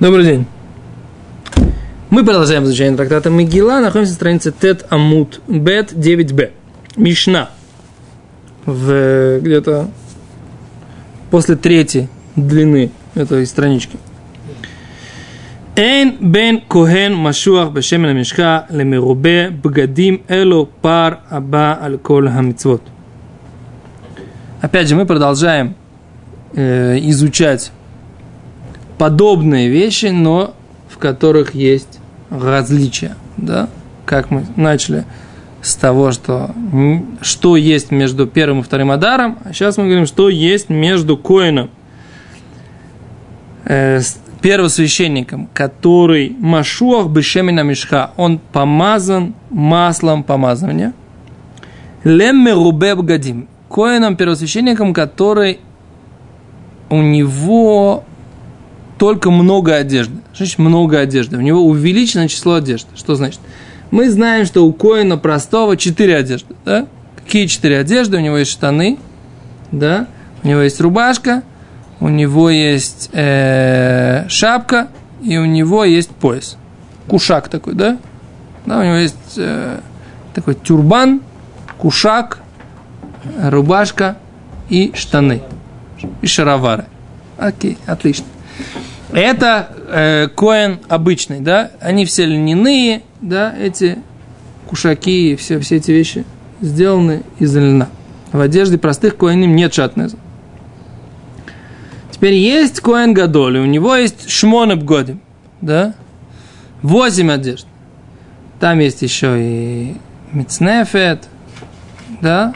Добрый день. Мы продолжаем изучение трактата Мегила. Находимся на странице Тет Амут Бет 9Б. Мишна. В, где-то после третьей длины этой странички. Эйн бен Кохен машуах бешемена Мишка лемирубе бгадим эло пар аба аль коль. Опять же, мы продолжаем э, изучать подобные вещи, но в которых есть различия. Да? Как мы начали с того, что, что есть между первым и вторым Адаром, а сейчас мы говорим, что есть между Коином, э, первосвященником, который Машуах Бешемина Мишха, он помазан маслом помазывания. Лемме Рубеб Гадим, Коином первосвященником, который у него только много одежды. Что значит много одежды? У него увеличено число одежды. Что значит? Мы знаем, что у коина простого четыре одежды. Да? Какие четыре одежды? У него есть штаны, да? у него есть рубашка, у него есть э, шапка и у него есть пояс. Кушак такой, да? Да, у него есть э, такой тюрбан, кушак, рубашка и штаны. И шаровары. Окей, отлично. Это э, коин обычный, да? Они все льняные, да, эти кушаки и все, все эти вещи сделаны из льна. В одежде простых коиним нет шатнеза. Теперь есть коин гадоль, у него есть шмонеб годим, да? Восемь одежд. Там есть еще и мицнефет, да?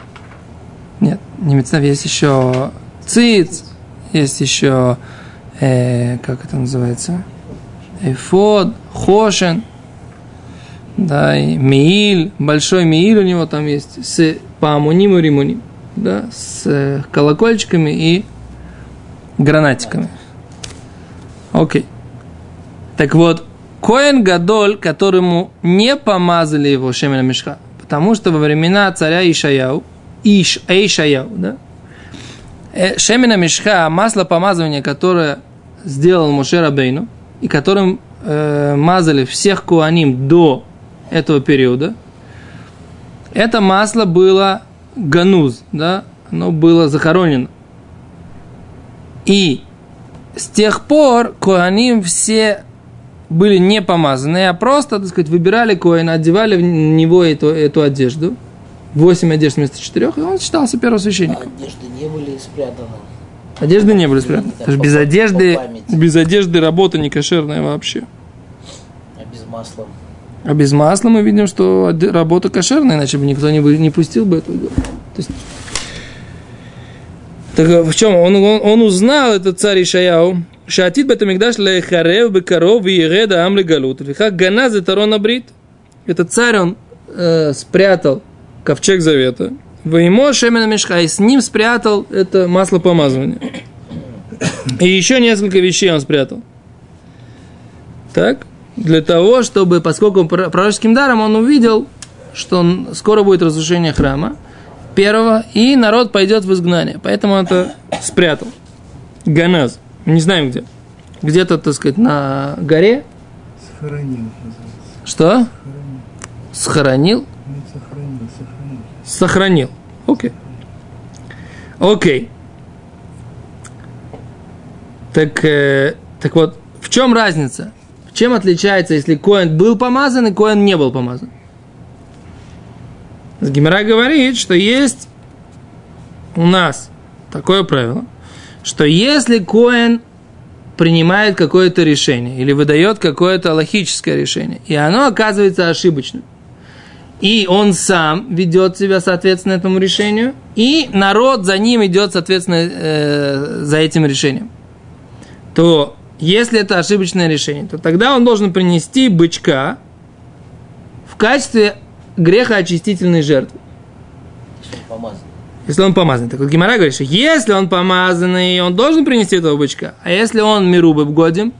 Нет, не мицнефет, есть еще циц, есть еще э, как это называется, эфод, хошен, да, и мииль, большой мииль у него там есть, с памуним и римуним, да, с колокольчиками и гранатиками. Окей. Так вот, Коэн Гадоль, которому не помазали его Шемена Мешха, потому что во времена царя Ишаяу, Иш, Эйшаяу, да, Шемина мешха, масло помазывания, которое сделал Моше Рабейну, и которым э, мазали всех куаним до этого периода, это масло было гануз, да, оно было захоронено. И с тех пор куаним все были не помазаны, а просто, так сказать, выбирали коина, одевали в него эту, эту одежду – 8 одежд вместо 4, и он считался первосвященником. А одежды не были спрятаны. Одежды не были спрятаны. Потому что без одежды, без одежды работа не кошерная вообще. А без масла? А без масла мы видим, что работа кошерная, иначе бы никто не, не пустил бы этого. То есть, так в чем? Он, он, он узнал, этот царь Ишаяу, Шатит Бетамикдаш Лехарев Бекаров Виереда Амли Галут. Ганаз Тарон Абрит. Этот царь, он э, спрятал ковчег завета. Воимо Шемена Мешха, и с ним спрятал это масло помазывания. И еще несколько вещей он спрятал. Так, для того, чтобы, поскольку пророческим даром он увидел, что скоро будет разрушение храма, первого, и народ пойдет в изгнание. Поэтому он это спрятал. Ганаз. Не знаем где. Где-то, так сказать, на горе. Схоронил. Что? Схоронил. Схоронил? Сохранил. Окей. Окей. Так, э, так вот, в чем разница? Чем отличается, если Коэн был помазан и Коэн не был помазан? Гимера говорит, что есть у нас такое правило, что если Коэн принимает какое-то решение или выдает какое-то логическое решение, и оно оказывается ошибочным, и он сам ведет себя соответственно этому решению, и народ за ним идет соответственно э, за этим решением, то если это ошибочное решение, то тогда он должен принести бычка в качестве грехоочистительной жертвы. Если он помазан. Если он. Так вот Гимара говорит, что если он помазанный, он должен принести этого бычка. А если он мирубы годим,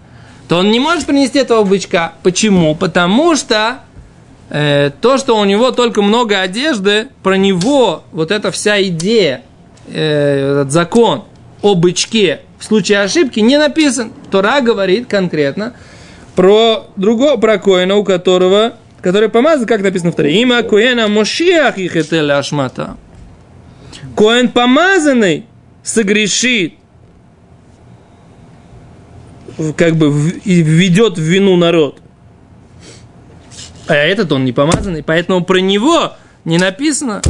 то он не может принести этого бычка. Почему? Потому что э, то, что у него только много одежды, про него вот эта вся идея, э, этот закон о бычке в случае ошибки не написан. Тора говорит конкретно про другого, про Коина, у которого, который помазан, как написано в Торе. Има Коина Мошиах их ашмата. Коин помазанный согрешит, как бы введет в вину народ. А этот он не помазанный, поэтому про него не написано.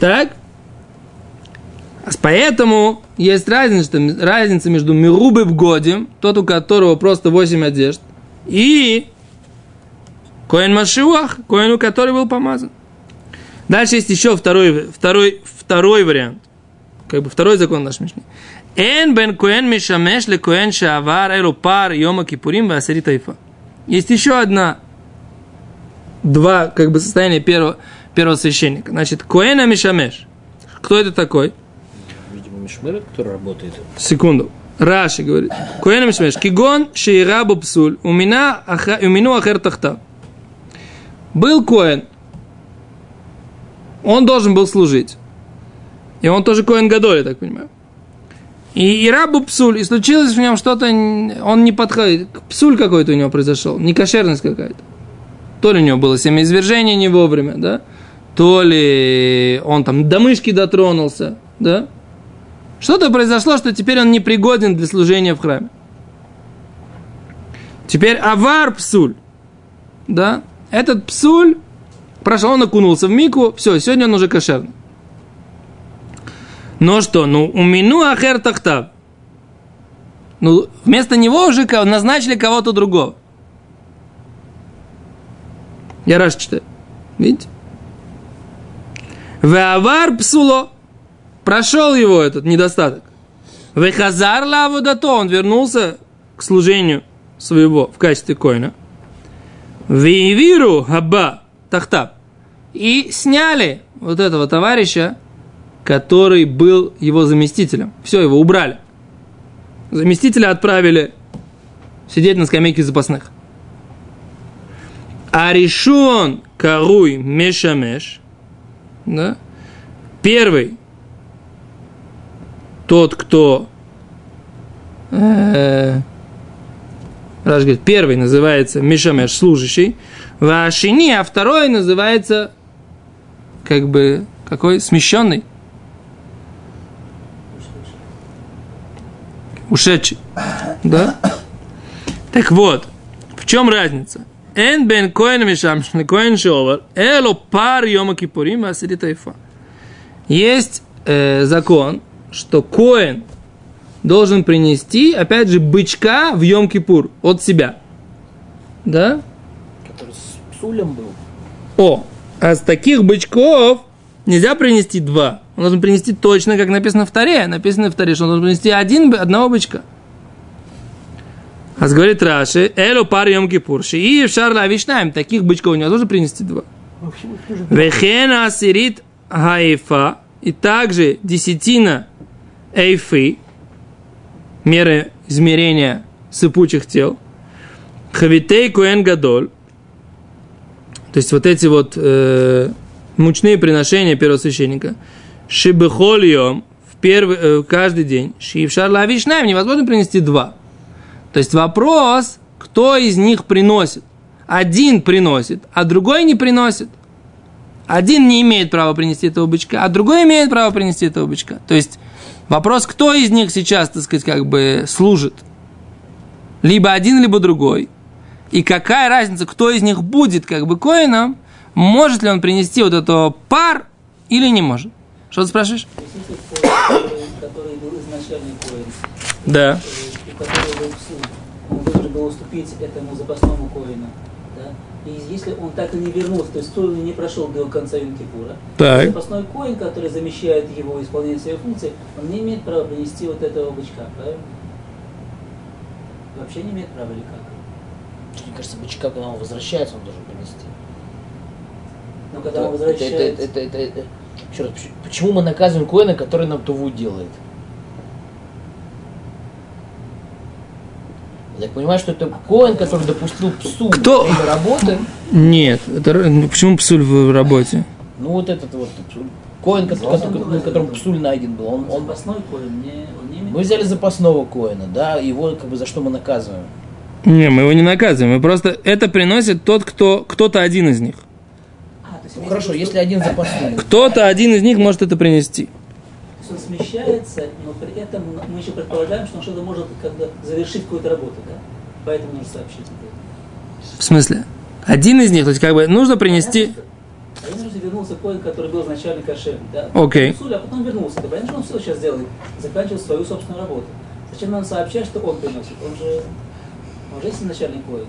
Так? Поэтому есть разница, разница между Мирубы в Годим, тот, у которого просто 8 одежд, и Коэн Машиуах, Коэн, у которого был помазан. Дальше есть еще второй, второй, второй вариант. Как бы второй закон наш Мишни. Эн бен Коэн Мишамеш ле Коэн Шаавар Элу Пар Йома Кипурим Васари Тайфа. Есть еще одна, два как бы состояния первого, первого священника. Значит, Коэна Мишамеш. Кто это такой? Видимо, Мишмер, который работает. Секунду. Раши говорит. Коэна Мишамеш. Кигон Шейрабу Псуль. Умина Умину Ахер Тахта. Был Коэн. Он должен был служить. И он тоже Коэн Гадоль, я так понимаю. И, рабу псуль, и случилось в нем что-то, он не подходит. Псуль какой-то у него произошел, некошерность какая-то. То ли у него было семяизвержение не вовремя, да? То ли он там до мышки дотронулся, да? Что-то произошло, что теперь он не пригоден для служения в храме. Теперь авар псуль, да? Этот псуль прошел, он окунулся в мику, все, сегодня он уже кошерный. Но что, ну, у мину ахер тахтав. Ну, вместо него уже назначили кого-то другого. Я раз читаю. Видите? Веавар псуло. Прошел его этот недостаток. Вехазар лавудато. Он вернулся к служению своего в качестве коина. Вейвиру хаба тахтаб. И сняли вот этого товарища который был его заместителем. Все, его убрали. Заместителя отправили сидеть на скамейке запасных. А решен каруй мешамеш, да? первый, тот, кто э, Раш говорит, первый называется Мишамеш, служащий, Вашини, а второй называется как бы какой смещенный. Ушедший. Да? Так вот, в чем разница? Эн бен коэн мишам коэн шовар, эло пар йома кипурим асиритайфа. Есть э, закон, что коэн должен принести, опять же, бычка в Йом-Кипур от себя. Да? Который с псулем был. О, а с таких бычков нельзя принести два. Он должен принести точно, как написано в Таре. Написано в Таре, что он должен принести один, одного бычка. А говорит Раши, Эло пар йом кипур, и в шарла вишнаем, таких бычков невозможно принести два. Вехена асирит хаифа, и также десятина эйфы, меры измерения сыпучих тел, хавитей куэн гадоль, то есть вот эти вот э, мучные приношения первосвященника – шибехольем в первый, э, каждый день, шившар лавишнаем, невозможно принести два. То есть вопрос, кто из них приносит. Один приносит, а другой не приносит. Один не имеет права принести этого бычка, а другой имеет право принести этого бычка. То есть вопрос, кто из них сейчас, так сказать, как бы служит. Либо один, либо другой. И какая разница, кто из них будет как бы коином, может ли он принести вот этот пар или не может. Что ты спрашиваешь? Который был изначальный коин. Да. И который был псу. Он должен был уступить этому запасному коину. Да? И если он так и не вернулся, то есть он не прошел до конца Юнкипура, Так. запасной коин, который замещает его исполнение своей функции, он не имеет права принести вот этого бычка, правильно? Вообще не имеет права или как? Мне кажется, бычка, когда он возвращается, он должен принести. Но когда он Это- возвращается... Это, это, это, это- Еще раз, поч- почему мы наказываем Коэна, который нам туву делает? Я так понимаю, что это Коэн, который допустил псу Кто? время работы. Нет, это ну, почему псуль в работе? Ну вот этот вот. Коин, который, который- на котором псуль найден был, он, он, запасной коин, не, он не мы взяли запасного коина, да, его как бы за что мы наказываем? Не, мы его не наказываем. Мы просто это приносит тот, кто кто-то один из них. Ну хорошо, если один запасной. Кто-то один из них может это принести. он смещается, но при этом мы еще предполагаем, что он что-то может как бы завершить какую-то работу, да? Поэтому нужно сообщить. В смысле? Один из них, то есть как бы нужно принести... Понятно, что вернулся коин, который был изначально кошерный, да? Окей. Псуль, а потом вернулся. Да понятно, что он все сейчас делает, заканчивает свою собственную работу. Зачем нам сообщать, что он приносит? Он же, он же есть изначальный коин.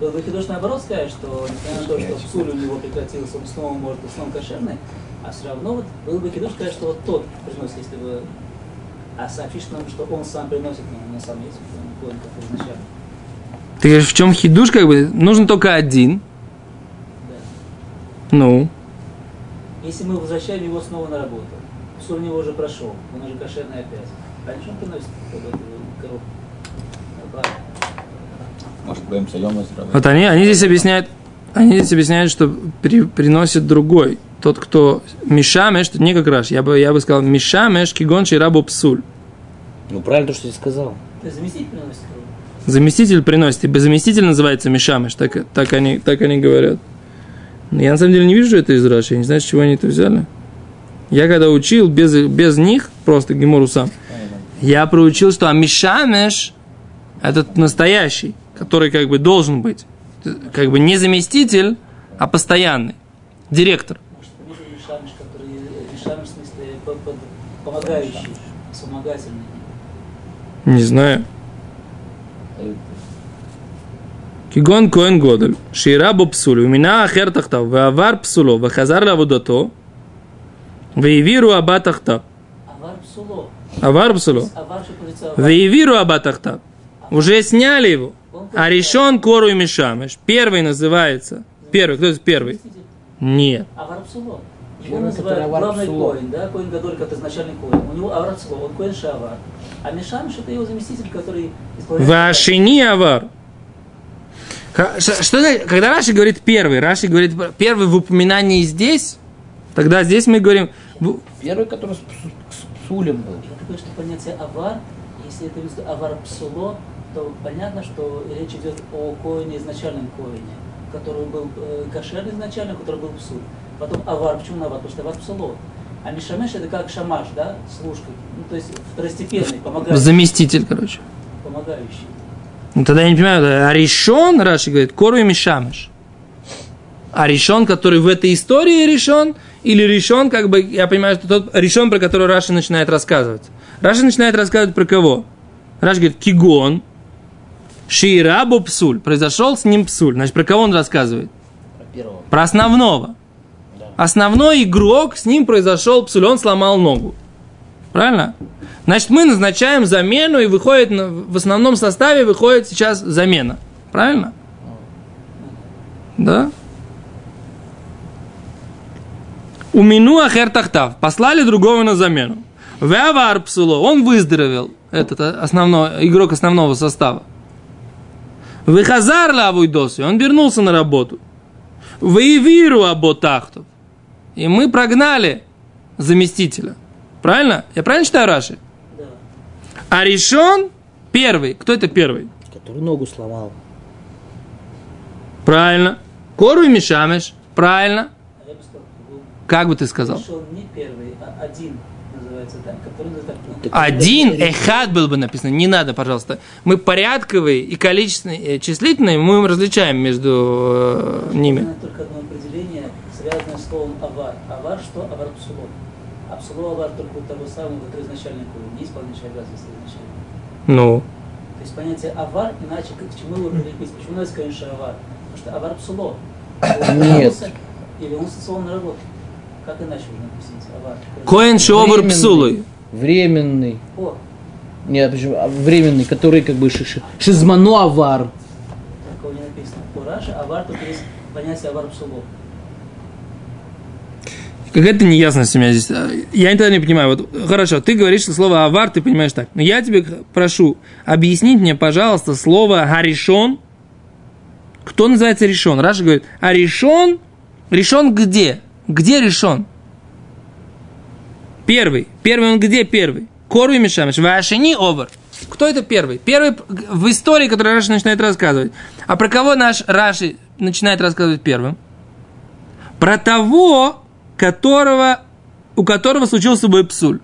Было бы художественно наоборот сказать, что несмотря на то, что псуль у него прекратился, он снова может быть снова кошерный, а все равно вот было бы художественно сказать, что вот тот приносит, если бы... А сообщить нам, что он сам приносит, но на самом деле коин, как изначально. Ты говоришь, в чем хидуш, как бы, нужен только один. Да. Ну, Если мы возвращаем его снова на работу, псуль у него уже прошел, он уже кошерный опять. Раньше он приносит коробку. Да, Может, будем сойдем сразу. Вот они, они здесь объясняют, они здесь объясняют, что при- приносит другой. Тот, кто мишамеш, что не как раш. Я бы, я бы сказал, мишамеш кигон рабу псуль. Ну правильно то, что ты сказал. Заместитель приносит. Заместитель приносит, ибо заместитель называется мишамеш, так, так, они, так они говорят. Но я на самом деле не вижу это из Раши, я не знаю, с чего они это взяли. Я когда учил без, без них, просто Гемору сам, я проучил, что Амишамеш этот настоящий, который как бы должен быть, как бы не заместитель, а постоянный, директор. Не знаю. Кигон Коэн Годоль, Шира Бобсулю, Мина Ахер Тахтав, Вавар Псуло, Вахазар Лавудото, Вейвиру Аба Тахтав. Авар Псуло. Авар Псуло. Вейвиру Аба Тахтав. Уже сняли его. А решен кору и мишамеш. Первый называется. Первый, кто это первый? Нет. Авар псуло. Его Первый, называют который главный коин, да, коин Гадоль, как изначальный коин. У него авар он коин шавар. А Мишамиш это его заместитель, который исполняет... Вашини авар. Что, когда Раши говорит первый, Раши говорит первый в упоминании здесь, тогда здесь мы говорим, Первый, который с, псу- с псулем был. Я такое, что понятие авар, если это авар псуло, то понятно, что речь идет о коине, изначальном коине, который был э, кошерный изначально, который был псуль. Потом авар, почему авар? Потому что авар псуло. А мишамеш это как шамаш, да, служка. Ну, то есть второстепенный, помогающий. заместитель, короче. помогающий. Ну, тогда я не понимаю, а решен, Раши говорит, кору и мишамеш. А решен, который в этой истории решен, или решен, как бы, я понимаю, что тот решен, про который Раши начинает рассказывать. Раши начинает рассказывать про кого? Раши говорит, кигон, шиирабу псуль. Произошел с ним псуль. Значит, про кого он рассказывает? Про первого. Про основного. Да. Основной игрок, с ним произошел псуль, он сломал ногу. Правильно? Значит, мы назначаем замену, и выходит, в основном составе выходит сейчас замена. Правильно? Да? Умину ахер тахтав. Послали другого на замену. Веавар псуло. Он выздоровел. Этот а, основной, игрок основного состава. Выхазар лавуйдосы. Он вернулся на работу. Выявиру аботахтов. И мы прогнали заместителя. Правильно? Я правильно читаю Раши? Да. А решен первый. Кто это первый? Который ногу сломал. Правильно. Кору и Мишамеш. Правильно. А Как бы ты сказал? Пришел не первый, а один называется, да, который Один эхад был бы написано. Не надо, пожалуйста. Мы порядковые и количественные, и числительные, мы различаем между э, ними. Только одно определение, связанное с словом авар. Авар что? Авар псуло. А псуло авар только у того самого, который изначально коин, не исполняющий обязанности изначально. Ну. То есть понятие авар, иначе к чему его прилепить? Почему у нас конечно авар? Потому что авар псуло. Он Нет. вернулся И вернулся снова на работу. Как иначе можно объяснить авар? Коэн Временный. псулой. Временный. О, Нет, почему? А временный, который как бы ши- ши- шизману авар. такого не написано. Раши авар только есть понятие авар псуло. Какая-то неясность у меня здесь. Я тогда не понимаю. Вот, хорошо, ты говоришь, что слово авар ты понимаешь так. Но я тебе прошу объяснить мне, пожалуйста, слово гаришон. Кто называется решен? Раша говорит, а решен, решен где? Где решен? Первый. Первый он где первый? Кору и Мишамеш. Вашини овар. Кто это первый? Первый в истории, которую Раши начинает рассказывать. А про кого наш Раши начинает рассказывать первым? Про того, которого, у которого случился бы псуль.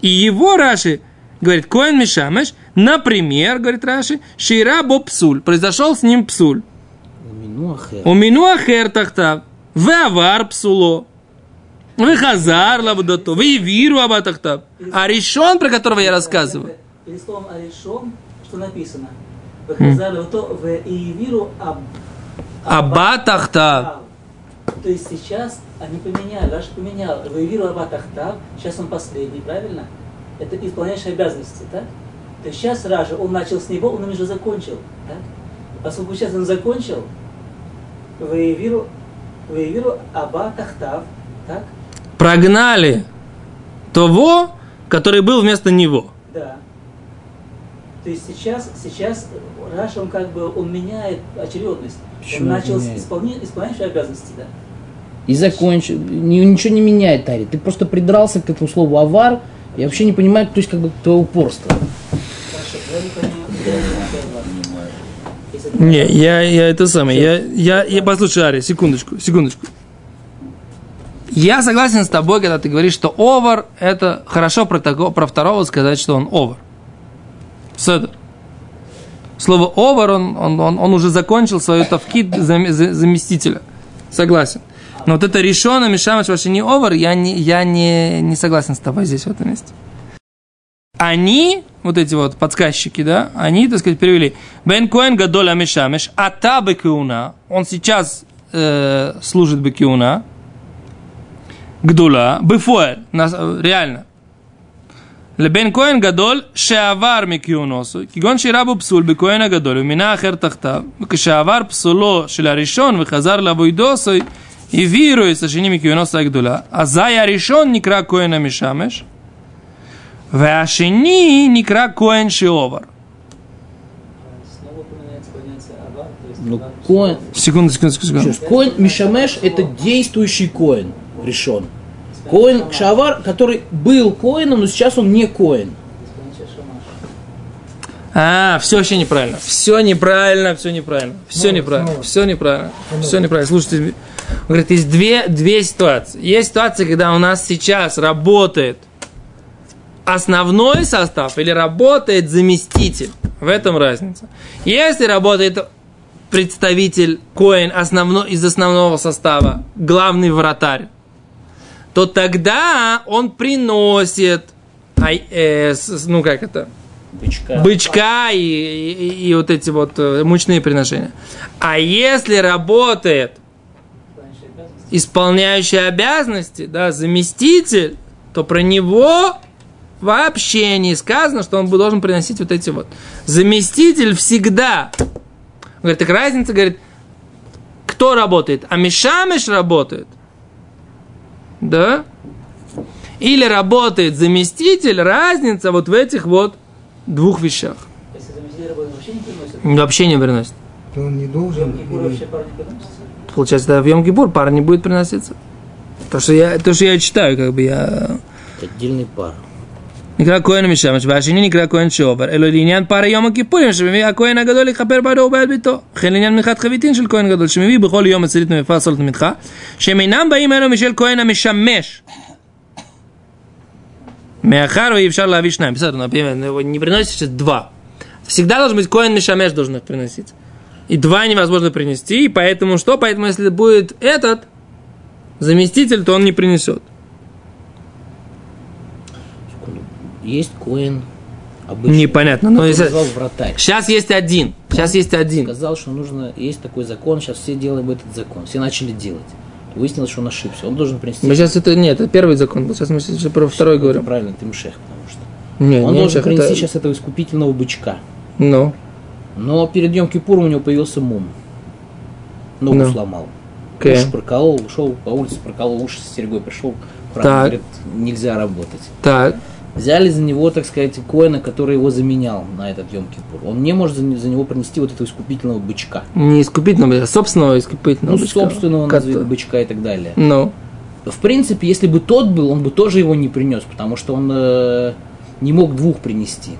И его Раши говорит, Коэн Мишамеш, например, говорит Раши, Шира Бо псуль. Произошел с ним псуль. У мину ахер тахтав. Веавар псуло. Вехазар лабудото. Веевиру абатахтав. А решен, про которого я рассказываю. Перед словом Аришон, что написано? Выхазали то в Иевиру аб... Абатахтав. То есть сейчас они поменяли, Раш поменял. Выявил Абатахтав, сейчас он последний, правильно? Это исполняющий обязанности, так? То есть сейчас Ража, он начал с него, он уже закончил, так? Поскольку сейчас он закончил, Выявил, выявил Абатахтав, так? Прогнали того, который был вместо него. Да. То есть сейчас, сейчас Раша, он как бы, он меняет очередность. Почему он начал меняет? исполняющей обязанности, да. И закончил. Ни- ничего не меняет, Тари. Ты просто придрался к этому слову авар. Я вообще не понимаю, то есть как бы твое упорство. Хорошо, я не понимаю, я не понимаю. Если это Не, я, я это самое. Я, я, я, послушай, Ари, секундочку, секундочку. Я согласен с тобой, когда ты говоришь, что овар это хорошо про, такого, про второго сказать, что он овар. Седер. Слово овар, он, он, он, он уже закончил свою тавкид зам- за- заместителя. Согласен. Но вот это решено, Мишамаш вообще не овар, я, не, я не, не согласен с тобой здесь в этом месте. Они, вот эти вот подсказчики, да, они, так сказать, перевели. Бен Коэн Гадоль Амишамеш, а та Бекиуна, он сейчас э, служит Бекиуна, Гдула, Бефуэль, нас- реально. לבין כהן גדול שעבר מכהונוסו, כגון שירה פסול בכהן הגדול ומינה אחר תחתיו, וכשעבר פסולו של הראשון וחזר לאבוידוסו, העבירו את השני מכהונוסו הגדולה, אזי הראשון נקרא כהן המשמש, והשני נקרא כהן שעובר. Снова упоминается понятие Аба, то есть Ну, Аба, коэн, Секунду, секунду, секунду. Еще раз, Коэн Мишамеш это действующий коин решен. Коин Кшавар, который был коином, но сейчас он не коин. А, все вообще неправильно. Все неправильно, все неправильно. Все неправильно. Все неправильно. Все неправильно. Слушайте, он говорит, есть две, две ситуации. Есть ситуация, когда у нас сейчас работает основной состав или работает заместитель. В этом разница. Если работает представитель Коин основной, из основного состава, главный вратарь, то тогда он приносит, э, с- ну как это, Бычка. бычка и, и- и вот эти вот э, мучные приношения. А если работает Исполняющий обязанности. да, заместитель, то про него вообще не сказано, что он должен приносить вот эти вот. Заместитель всегда. Он Говорит, так разница, говорит, кто работает? А Мишамеш работает. Да? Или работает заместитель, разница вот в этих вот двух вещах. Если заместитель работает, вообще не приносит. Вообще не приносит. То он не должен. Вообще пара не приносится. Получается, да, в Йом Кипур пара не будет приноситься. То, что я, то, что я читаю, как бы я... Отдельный пар. נקרא כהן משמש, והשני נקרא כהן שעובר, אלא לעניין פער יום הכיפורים שמביא הכהן הגדול לכפר בעדו ובעד ביתו. וכן לעניין מנחת חביתין של כהן גדול, שמביא בכל יום מצלית ממפר סולת מנחה, שהם אינם באים אלו משל כהן המשמש. מאחר ואי אפשר להביא שניים, בסדר, например, не приносишь сейчас два. Всегда должен быть коин мишамеш должен их приносить. И два невозможно принести, и поэтому что? Поэтому если будет этот заместитель, то он не принесет. Есть коин обычный. Непонятно. Но который если... вратарь. Сейчас есть один. Сейчас есть один. Сказал, что нужно, есть такой закон, сейчас все делаем этот закон. Все начали делать. Выяснилось, что он ошибся. Он должен принести. Мы сейчас это нет, это первый закон был. Сейчас мы сейчас про второй Это говорим. Правильно, ты мшех, потому что. Не, Он не должен шах, принести это- сейчас этого искупительного бычка. Ну, Но перед Йом Кипуром у него появился мум. Ногу Ну. сломал. окей. Уши проколол, ушел по улице, проколол уши с серьгой, пришел храм, Так. говорит, нельзя работать. Так, Взяли за него, так сказать, коина, который его заменял на этот Йом Кипур. Он не может за, не- за него принести вот этого искупительного бычка. не искупительного, а собственного искупительного. Ну, бычка. собственного назовет бычка и так далее. Ну, в принципе, если бы тот был, он бы тоже его не принес, потому что он э, не мог двух принести.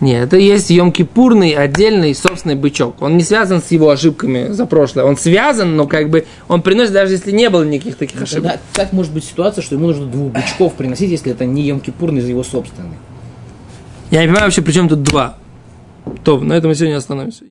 Нет, это есть Йом-Кипурный отдельный собственный бычок. Он не связан с его ошибками за прошлое. Он связан, но как бы он приносит, даже если не было никаких таких ошибок. Тогда как может быть ситуация, что ему нужно двух бычков приносить, если это не Йом-Кипурный из его собственный? Я не понимаю вообще, при чем тут два. То, на этом мы сегодня остановимся.